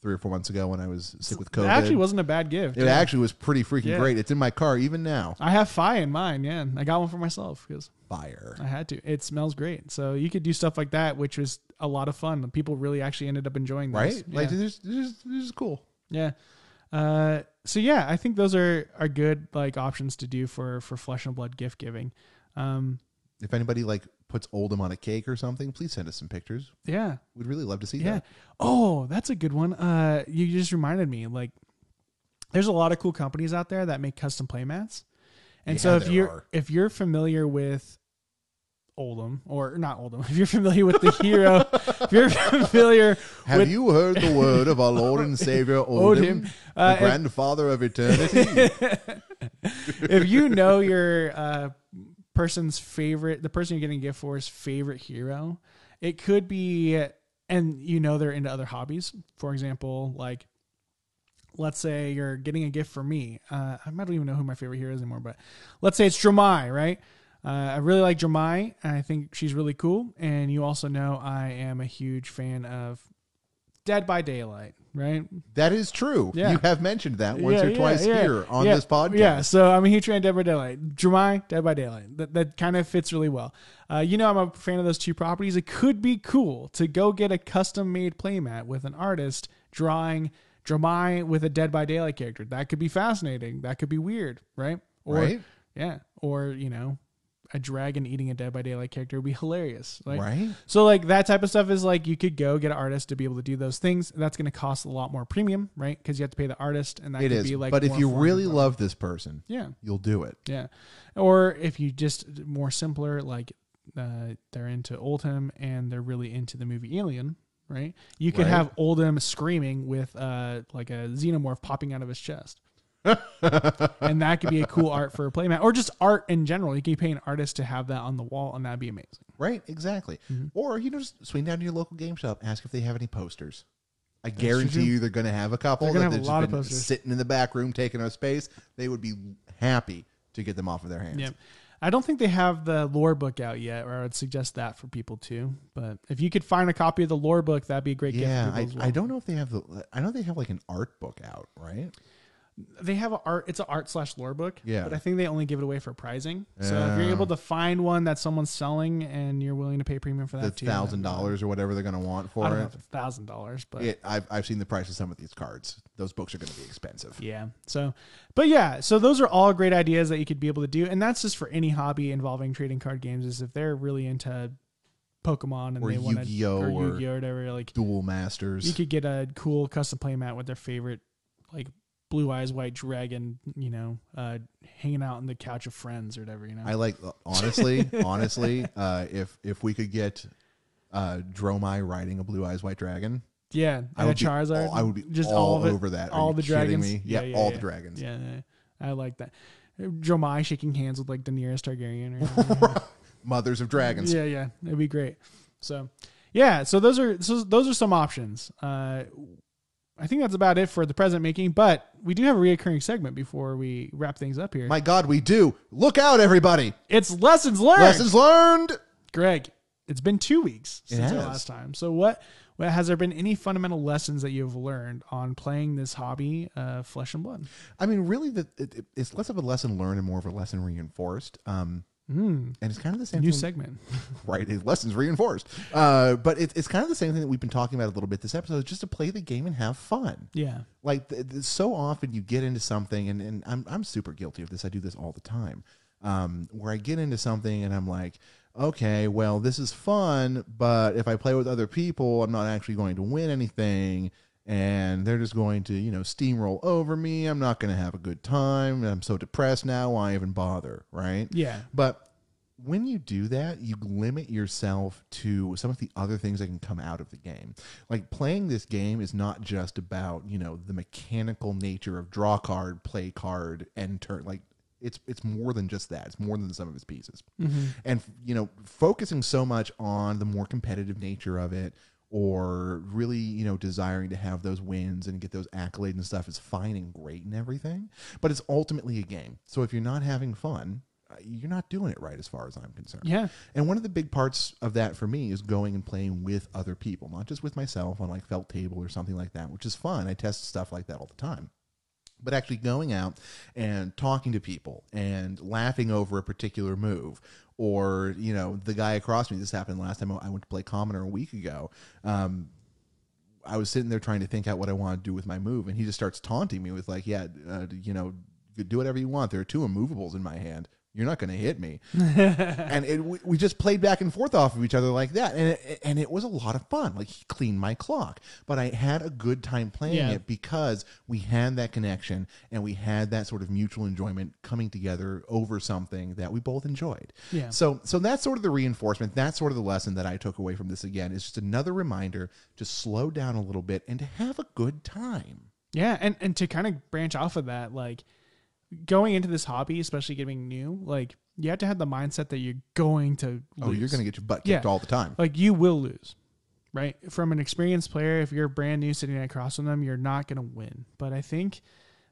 Speaker 1: three or four months ago when I was sick with COVID.
Speaker 2: It actually wasn't a bad gift.
Speaker 1: it
Speaker 2: yeah.
Speaker 1: actually was pretty freaking
Speaker 2: Yeah.
Speaker 1: great. It's in my car even now.
Speaker 2: I have Fai in mine. Yeah, I got one for myself because
Speaker 1: Fire.
Speaker 2: I had to. It smells great, so you could do stuff like that, which was a lot of fun. People really actually ended up enjoying
Speaker 1: this.
Speaker 2: Right?
Speaker 1: Like
Speaker 2: yeah.
Speaker 1: this, this, is- this is cool.
Speaker 2: yeah. Uh, so yeah, I think those are are good like options to do for for flesh and blood gift giving. Um,
Speaker 1: If anybody like puts Oldhim on a cake or something, please send us some pictures.
Speaker 2: yeah,
Speaker 1: We'd really love to see
Speaker 2: yeah.
Speaker 1: that.
Speaker 2: Oh, that's a good one. Uh, you just reminded me. Like, there's a lot of cool companies out there that make custom playmats, and so if you're
Speaker 1: are.
Speaker 2: if you're familiar with Oldhim or not Oldhim, if you're familiar with the hero, if you're familiar
Speaker 1: Have
Speaker 2: with
Speaker 1: you heard the word of our Lord and Savior Oldhim,
Speaker 2: Oldhim, uh,
Speaker 1: the
Speaker 2: if-
Speaker 1: grandfather of eternity?
Speaker 2: if you know your uh, person's favorite, the person you're getting a gift for is favorite hero, it could be, and you know they're into other hobbies. For example, like let's say you're getting a gift for me. Uh, I don't even know who my favorite hero is anymore, but let's say it's Dromai, right? Uh, I really like and I think she's really cool. And you also know I am a huge fan of Dead by Daylight, right?
Speaker 1: That is true.
Speaker 2: Yeah.
Speaker 1: You have mentioned that once
Speaker 2: Yeah,
Speaker 1: or
Speaker 2: yeah,
Speaker 1: twice
Speaker 2: yeah.
Speaker 1: here on this podcast.
Speaker 2: Yeah, so I'm a huge fan of Dead by Daylight. Dromai, Dead by Daylight. That, that kind of fits really well. Uh, you know, I'm a fan of those two properties. It could be cool to go get a custom made playmat with an artist drawing Dromai with a Dead by Daylight character. That could be fascinating. That could be weird, right? Or,
Speaker 1: Right.
Speaker 2: Yeah. Or, you know, a dragon eating a Dead by Daylight character would be hilarious. Like,
Speaker 1: Right?
Speaker 2: so like that type of stuff is like you could go get an artist to be able to do those things. That's going to cost a lot more premium, right? Because you have to pay the artist, and that
Speaker 1: It
Speaker 2: could
Speaker 1: is.
Speaker 2: be like.
Speaker 1: but if you really love this person,
Speaker 2: yeah,
Speaker 1: you'll do it.
Speaker 2: yeah, or if you just more simpler, like uh, they're into Oldhim and they're really into the movie Alien, right? You could
Speaker 1: Right.
Speaker 2: have Oldhim screaming with uh like a xenomorph popping out of his chest. And that could be a cool art for a playmat, or just art in general. You can pay an artist to have that on the wall, and that'd be amazing.
Speaker 1: Right? Exactly.
Speaker 2: Mm-hmm.
Speaker 1: Or you know, just swing down to your local game shop, ask if they have any posters. I guarantee
Speaker 2: true.
Speaker 1: you they're going to have a couple.
Speaker 2: They're gonna
Speaker 1: that
Speaker 2: have a lot of posters.
Speaker 1: sitting in the back room taking up space. They would be happy to get them off of their hands.
Speaker 2: Yeah. I don't think they have the lore book out yet, or I would suggest that for people too. But if you could find a copy of the lore book, that'd be a great
Speaker 1: Yeah,
Speaker 2: gift. For
Speaker 1: I,
Speaker 2: well.
Speaker 1: I don't know if they have the. I know they have like an art book out, right?
Speaker 2: They have a art. It's an art slash lore book.
Speaker 1: Yeah.
Speaker 2: but I think they only give it away for pricing. So if you're able to find one that someone's selling and you're willing to pay premium for that too,
Speaker 1: thousand dollars or whatever they're going to want
Speaker 2: I
Speaker 1: for
Speaker 2: don't know
Speaker 1: it.
Speaker 2: if it's thousand dollars, but
Speaker 1: It, I've I've seen the price of some of these cards. Those books are going to be expensive.
Speaker 2: Yeah. So, but yeah, so those are all great ideas that you could be able to do, and that's just for any hobby involving trading card games. Is if they're really into Pokemon and
Speaker 1: Or
Speaker 2: they want to
Speaker 1: Yu-Gi-Oh
Speaker 2: or
Speaker 1: or-
Speaker 2: Yu-Gi-Oh or whatever, like
Speaker 1: Duel Masters.
Speaker 2: you could get a cool custom playmat with their favorite, like blue eyes white dragon, you know, uh, hanging out on the couch of friends or whatever, you know.
Speaker 1: I like honestly, honestly, uh, if if we could get uh, Dromai riding a blue eyes white dragon,
Speaker 2: yeah,
Speaker 1: I
Speaker 2: and a
Speaker 1: would be
Speaker 2: Charizard.
Speaker 1: all- I would be
Speaker 2: just
Speaker 1: all
Speaker 2: all it,
Speaker 1: over that.
Speaker 2: All the dragons.
Speaker 1: me? Yeah, all the dragons.
Speaker 2: Yeah, yeah, I like that. Dromai shaking hands with like Daenerys Targaryen. Or
Speaker 1: Mothers of dragons.
Speaker 2: Yeah, yeah, it'd be great. So, yeah, so those are so those are some options. Uh, I think that's about it for the present making, but we do have a reoccurring segment before we wrap things up here.
Speaker 1: My God, we do. Look out, everybody!
Speaker 2: it's lessons learned.
Speaker 1: Lessons learned.
Speaker 2: Greg, it's been two weeks
Speaker 1: It
Speaker 2: since our last time. So what? What has there been any fundamental lessons that you have learned on playing this hobby, uh, Flesh and Blood?
Speaker 1: I mean, really, the, it, it- it's less of a lesson learned and more of a lesson reinforced. Um,
Speaker 2: Mm,
Speaker 1: and it's kind of the same
Speaker 2: new
Speaker 1: thing.
Speaker 2: segment.
Speaker 1: right? Lessons reinforced. Uh, but it, it's kind of the same thing that we've been talking about a little bit this episode, just to play the game and have fun.
Speaker 2: Yeah.
Speaker 1: Like th- th- so often you get into something, and, and I'm I'm super guilty of this. I do this all the time, um, where I get into something and I'm like, okay, well this is fun, but if I play with other people, I'm not actually going to win anything. And they're just going to, you know, steamroll over me. I'm not going to have a good time. I'm so depressed now. Why even bother? Right?
Speaker 2: Yeah.
Speaker 1: But when you do that, you limit yourself to some of the other things that can come out of the game. Like playing this game is not just about, you know, the mechanical nature of draw card, play card, and turn. Like it's it's more than just that. It's more than some of its pieces. Mm-hmm. And you know, focusing so much on the more competitive nature of it or really, you know, desiring to have those wins and get those accolades and stuff is fine and great and everything, but it's ultimately a game. So if you're not having fun, uh, you're not doing it right as far as I'm concerned.
Speaker 2: Yeah.
Speaker 1: And one of the big parts of that for me is going and playing with other people, not just with myself on like felt table or something like that, which is fun. I test stuff like that all the time. But actually going out and talking to people and laughing over a particular move, or you know, the guy across me. This happened last time I went to play Commoner a week ago. Um, I was sitting there trying to think out what I want to do with my move, and he just starts taunting me with like, "Yeah, uh, you know, do whatever you want. There are two immovables in my hand. You're not going to hit me." and it, we, we just played back and forth off of each other like that, and it, and it was a lot of fun. Like he cleaned my clock, but I had a good time playing
Speaker 2: Yeah.
Speaker 1: it because we had that connection and we had that sort of mutual enjoyment coming together over something that we both enjoyed.
Speaker 2: Yeah.
Speaker 1: So so that's sort of the reinforcement. That's sort of the lesson that I took away from this again. Is just another reminder to slow down a little bit and to have a good time.
Speaker 2: Yeah, and and to kind of branch off of that, like going into this hobby, especially getting new, like you have to have the mindset that you're going to lose.
Speaker 1: Oh, you're going to get your butt
Speaker 2: Yeah.
Speaker 1: kicked all the time.
Speaker 2: like you will lose. right? From an experienced player, if you're brand new sitting across from them, you're not going to win. But I think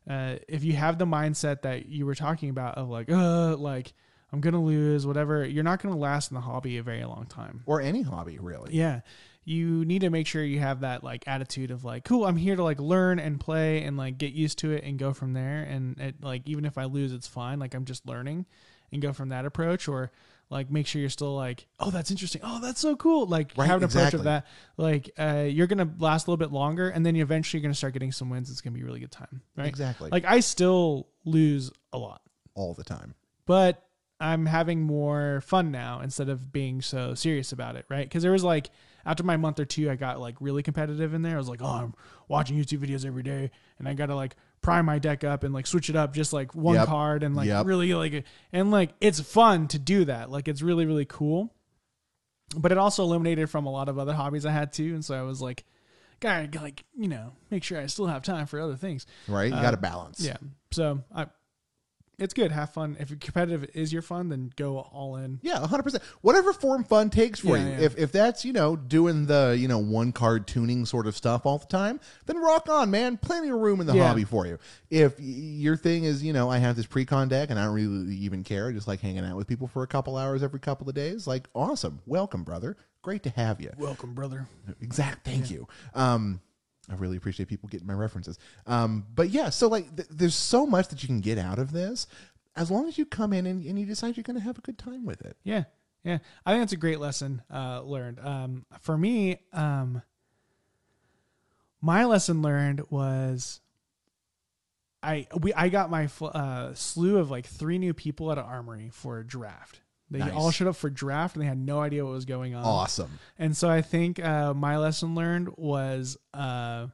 Speaker 2: uh, if you have the mindset that you were talking about of like, uh, like I'm going to lose, whatever, you're not going to last in the hobby a very long time.
Speaker 1: Or any hobby, really.
Speaker 2: Yeah. You need to make sure you have that like attitude of like, cool, I'm here to like learn and play and like get used to it and go from there. And it, like, even if I lose, it's fine. Like, I'm just learning and go from that approach. Or like, make sure you're still like, oh, that's interesting. Oh, that's so cool. Like,
Speaker 1: Right,
Speaker 2: have an approach of that. Like, uh, you're going to last a little bit longer and then you eventually you're going to start getting some wins. It's going to be a really good time. Right.
Speaker 1: Exactly.
Speaker 2: Like, I still lose a lot
Speaker 1: all the time.
Speaker 2: but I'm having more fun now instead of being so serious about it, right? Because there was like after my month or two, I got like really competitive in there. I was like, oh, I'm watching YouTube videos every day, and I got to like prime my deck up and like switch it up just like one
Speaker 1: Yep.
Speaker 2: card and like
Speaker 1: Yep.
Speaker 2: really like and like it's fun to do that. Like it's really really cool, but it also eliminated from a lot of other hobbies I had too, and so I was like, gotta like you know make sure I still have time for other things.
Speaker 1: Right? You
Speaker 2: Uh,
Speaker 1: got to balance.
Speaker 2: Yeah. So I, it's good. Have fun. If competitive is your fun, then go all in.
Speaker 1: Yeah, 100%. Whatever form fun takes for
Speaker 2: Yeah,
Speaker 1: you.
Speaker 2: yeah.
Speaker 1: If if that's, you know, doing the, you know, one card tuning sort of stuff all the time, then rock on, man. Plenty of room in the
Speaker 2: Yeah.
Speaker 1: hobby for you. If your thing is, you know, I have this pre-con deck and I don't really even care, I just like hanging out with people for a couple hours every couple of days, like awesome. Welcome, brother. Great to have you.
Speaker 2: Welcome, brother.
Speaker 1: Exact. Thank you. Um, I really appreciate people getting my references. Um, but yeah, so like, th- there's so much that you can get out of this, as long as you come in and, and you decide you're going to have a good time with it.
Speaker 2: Yeah. Yeah. I think that's a great lesson uh, learned. Um, for me, um, my lesson learned was I we I got my uh, slew of like three new people at an armory for a draft. They
Speaker 1: Nice.
Speaker 2: all showed up for draft and they had no idea what was going on.
Speaker 1: Awesome.
Speaker 2: And so I think uh, my lesson learned was uh,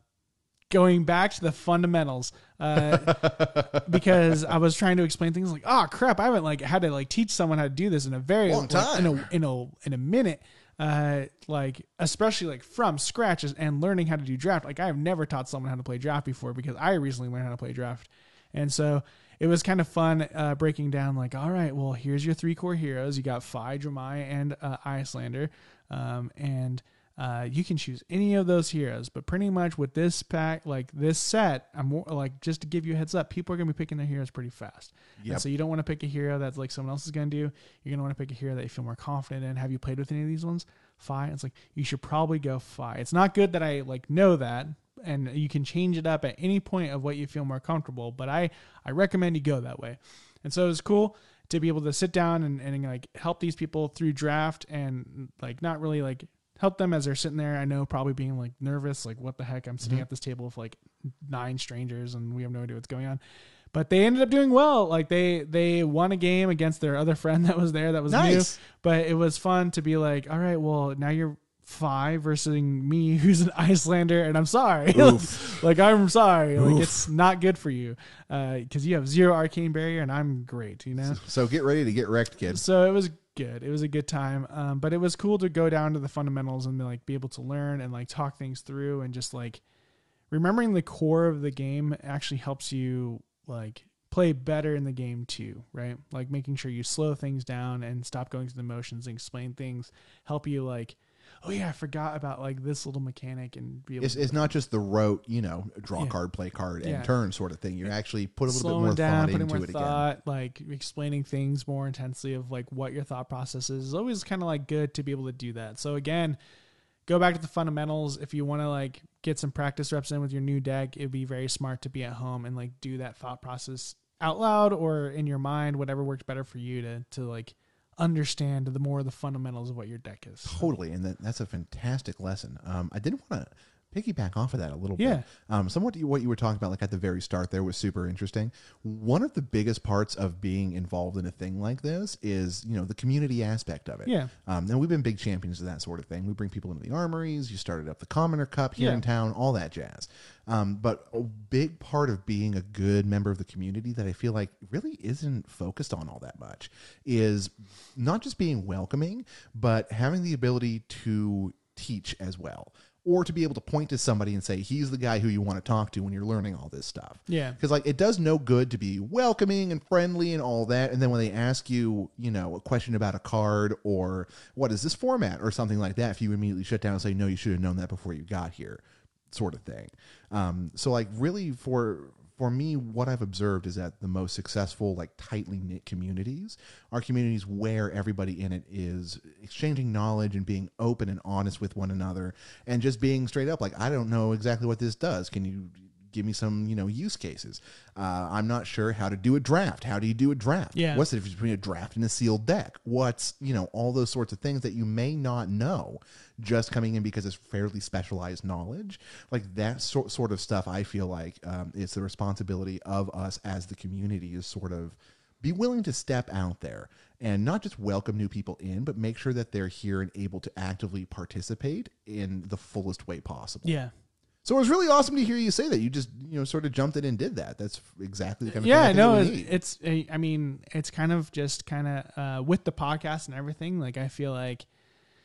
Speaker 2: going back to the fundamentals uh, because I was trying to explain things like, oh crap, I haven't like had to like teach someone how to do this in a very
Speaker 1: Long
Speaker 2: like, in a
Speaker 1: time.
Speaker 2: in a in a minute. Uh, like especially like from scratch and learning how to do draft. Like I have never taught someone how to play draft before because I recently learned how to play draft, and so it was kind of fun uh, breaking down like, all right, well here's your three core heroes. You got Fai, Dromai, and uh, Iyslander, um, and uh, you can choose any of those heroes. But pretty much with this pack, like this set, I'm more like just to give you a heads up, people are gonna be picking their heroes pretty fast.
Speaker 1: Yep.
Speaker 2: And so you don't want to pick a hero that's like someone else is gonna do. You're gonna want to pick a hero that you feel more confident in. Have you played with any of these ones? Fai. It's like you should probably go Fai. It's not good that I like know that, and you can change it up at any point of what you feel more comfortable. But I I recommend you go that way. And so it was cool to be able to sit down and, and like help these people through draft and like not really like help them as they're sitting there. I know probably being like nervous, like what the heck? I'm sitting mm-hmm. at this table with like nine strangers and we have no idea what's going on. But they ended up doing well. Like they they won a game against their other friend that was there that was
Speaker 1: Nice.
Speaker 2: new. But it was fun to be like, all right, well now you're five versus me who's an Iyslander and I'm sorry. Like I'm sorry. Like
Speaker 1: Oof. it's
Speaker 2: not good for you. Uh because you have zero arcane barrier and I'm great, you know?
Speaker 1: So get ready to get wrecked, kid.
Speaker 2: So it was good. It was a good time. Um, but it was cool to go down to the fundamentals and like be able to learn and like talk things through and just like remembering the core of the game actually helps you like play better in the game too, right? Like making sure you slow things down and stop going through the motions and explain things, help you like, oh yeah, I forgot about like this little mechanic and be able
Speaker 1: It's,
Speaker 2: to
Speaker 1: it's not just the rote, you know, draw
Speaker 2: Yeah.
Speaker 1: card, play card, and
Speaker 2: Yeah.
Speaker 1: turn sort of thing. You actually put a little
Speaker 2: slowing
Speaker 1: bit more
Speaker 2: down,
Speaker 1: thought into
Speaker 2: more
Speaker 1: it again.
Speaker 2: thought, like explaining things more intensely of like what your thought process is. is always kind of like good to be able to do that. So again, go back to the fundamentals. If you want to like get some practice reps in with your new deck, it'd be very smart to be at home and like do that thought process out loud or in your mind, whatever works better for you to to like understand the more the fundamentals of what your deck is.
Speaker 1: Totally, and that, that's a fantastic lesson. Um, I did want to piggyback off of that a little
Speaker 2: Yeah.
Speaker 1: bit. Um, somewhat what you were talking about, like at the very start, there was super interesting. One of the biggest parts of being involved in a thing like this is, you know, the community aspect of it.
Speaker 2: Yeah.
Speaker 1: Um, and we've been big champions of that sort of thing. We bring people into the armories. You started up the Commoner Cup here
Speaker 2: Yeah.
Speaker 1: in town, all that jazz. Um, but a big part of being a good member of the community that I feel like really isn't focused on all that much is not just being welcoming, but having the ability to teach as well. Or to be able to point to somebody and say he's the guy who you want to talk to when you're learning all this stuff.
Speaker 2: Yeah.
Speaker 1: Because like it does no good to be welcoming and friendly and all that, and then when they ask you, you know, a question about a card or what is this format or something like that, if you immediately shut down and say no, you should have known that before you got here, sort of thing. Um, so like really for for me, what I've observed is that the most successful, like tightly knit communities are communities where everybody in it is exchanging knowledge and being open and honest with one another and just being straight up like, I don't know exactly what this does. Can you give me some you know use cases. Uh, i'm not sure how to do a draft. How do you do a draft?
Speaker 2: Yeah.
Speaker 1: what's the difference between a draft and a sealed deck? What's you know all those sorts of things that you may not know just coming in because it's fairly specialized knowledge. Like that sort, sort of stuff i feel like um, it's the responsibility of us as the community is sort of be willing to step out there and not just welcome new people in but make sure that they're here and able to actively participate in the fullest way possible.
Speaker 2: Yeah.
Speaker 1: So it was really awesome to hear you say that. You just, you know, sort of jumped in and did that. That's exactly the kind of
Speaker 2: yeah,
Speaker 1: thing I
Speaker 2: no, it's, it's. I mean, it's kind of just kind of uh, with the podcast and everything. Like, I feel like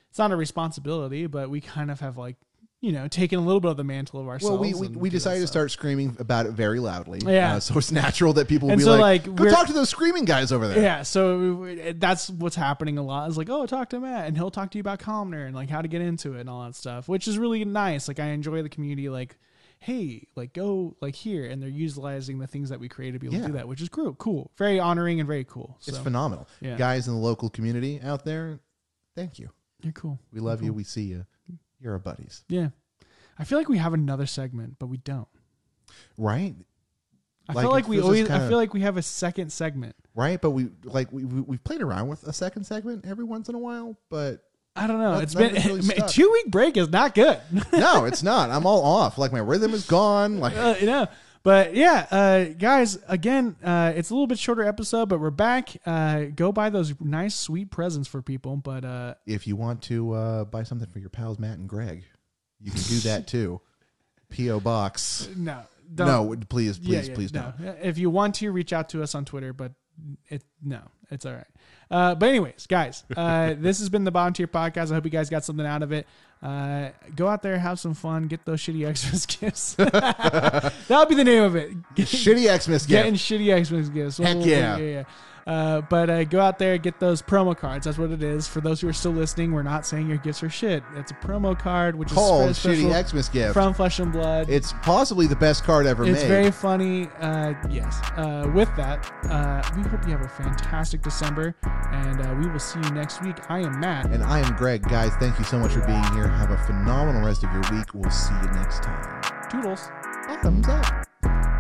Speaker 2: it's not a responsibility, but we kind of have like, you know, taking a little bit of the mantle of ourselves.
Speaker 1: well, we, we, we decided to start screaming about it very loudly.
Speaker 2: Yeah.
Speaker 1: Uh, so it's natural that people will
Speaker 2: And
Speaker 1: be
Speaker 2: so,
Speaker 1: like,
Speaker 2: like,
Speaker 1: go talk to those screaming guys over there.
Speaker 2: Yeah, so we- that's what's happening a lot. Is like, oh, talk to Matt, and he'll talk to you about Commoner and like how to get into it and all that stuff, which is really nice. Like, I enjoy the community. Like, hey, like go like here, and they're utilizing the things that we created to be able
Speaker 1: Yeah.
Speaker 2: to do that, which is cool, cool, very honoring and very cool. So
Speaker 1: It's phenomenal.
Speaker 2: Yeah.
Speaker 1: Guys in the local community out there, thank you.
Speaker 2: you're cool.
Speaker 1: We love you. We see you. You're our buddies.
Speaker 2: Yeah, I feel like we have another segment, but we don't.
Speaker 1: Right?
Speaker 2: I
Speaker 1: Like,
Speaker 2: feel like we always. I
Speaker 1: kinda-
Speaker 2: feel like we have a second segment.
Speaker 1: Right? But we, like, we, we, we've played around with a second segment every once in a while, but
Speaker 2: I don't know.
Speaker 1: Not-
Speaker 2: it's been
Speaker 1: really
Speaker 2: a two week break is not good.
Speaker 1: no, it's not. I'm all off. Like, my rhythm is gone. Like,
Speaker 2: uh, you know. But yeah, uh, guys, again, uh, it's a little bit shorter episode, but we're back. Uh, go buy those nice, sweet presents for people. But uh,
Speaker 1: if you want to uh, buy something for your pals Matt and Greg, you can do that too. PO box.
Speaker 2: no, don't.
Speaker 1: No, please, please,
Speaker 2: Yeah, yeah,
Speaker 1: please
Speaker 2: no.
Speaker 1: don't.
Speaker 2: If you want to, reach out to us on Twitter, but it no, it's all right. Uh, but anyways, guys, uh, this has been the Tier Podcast. I hope you guys got something out of it. Uh, go out there, have some fun, get those shitty Xmas gifts. That'll be the name of it.
Speaker 1: Shitty Xmas gifts.
Speaker 2: getting
Speaker 1: gift.
Speaker 2: shitty Xmas gifts.
Speaker 1: Heck
Speaker 2: We'll-
Speaker 1: yeah.
Speaker 2: yeah, yeah. Uh, but uh, go out there, get those promo cards. That's what it is. For those who are still listening, we're not saying your gifts are shit. It's a promo card, which
Speaker 1: Called
Speaker 2: is
Speaker 1: Shitty Xmas gift.
Speaker 2: from Flesh and Blood.
Speaker 1: it's possibly the best card ever
Speaker 2: It's
Speaker 1: made.
Speaker 2: It's very funny. Uh, yes. Uh, with that, uh, we hope you have a fantastic December, and uh, we will see you next week. I am Matt.
Speaker 1: and I am Greg. Guys, thank you so much for being here. Have a phenomenal rest of your week. We'll see you next time.
Speaker 2: Toodles.
Speaker 1: Bottoms up.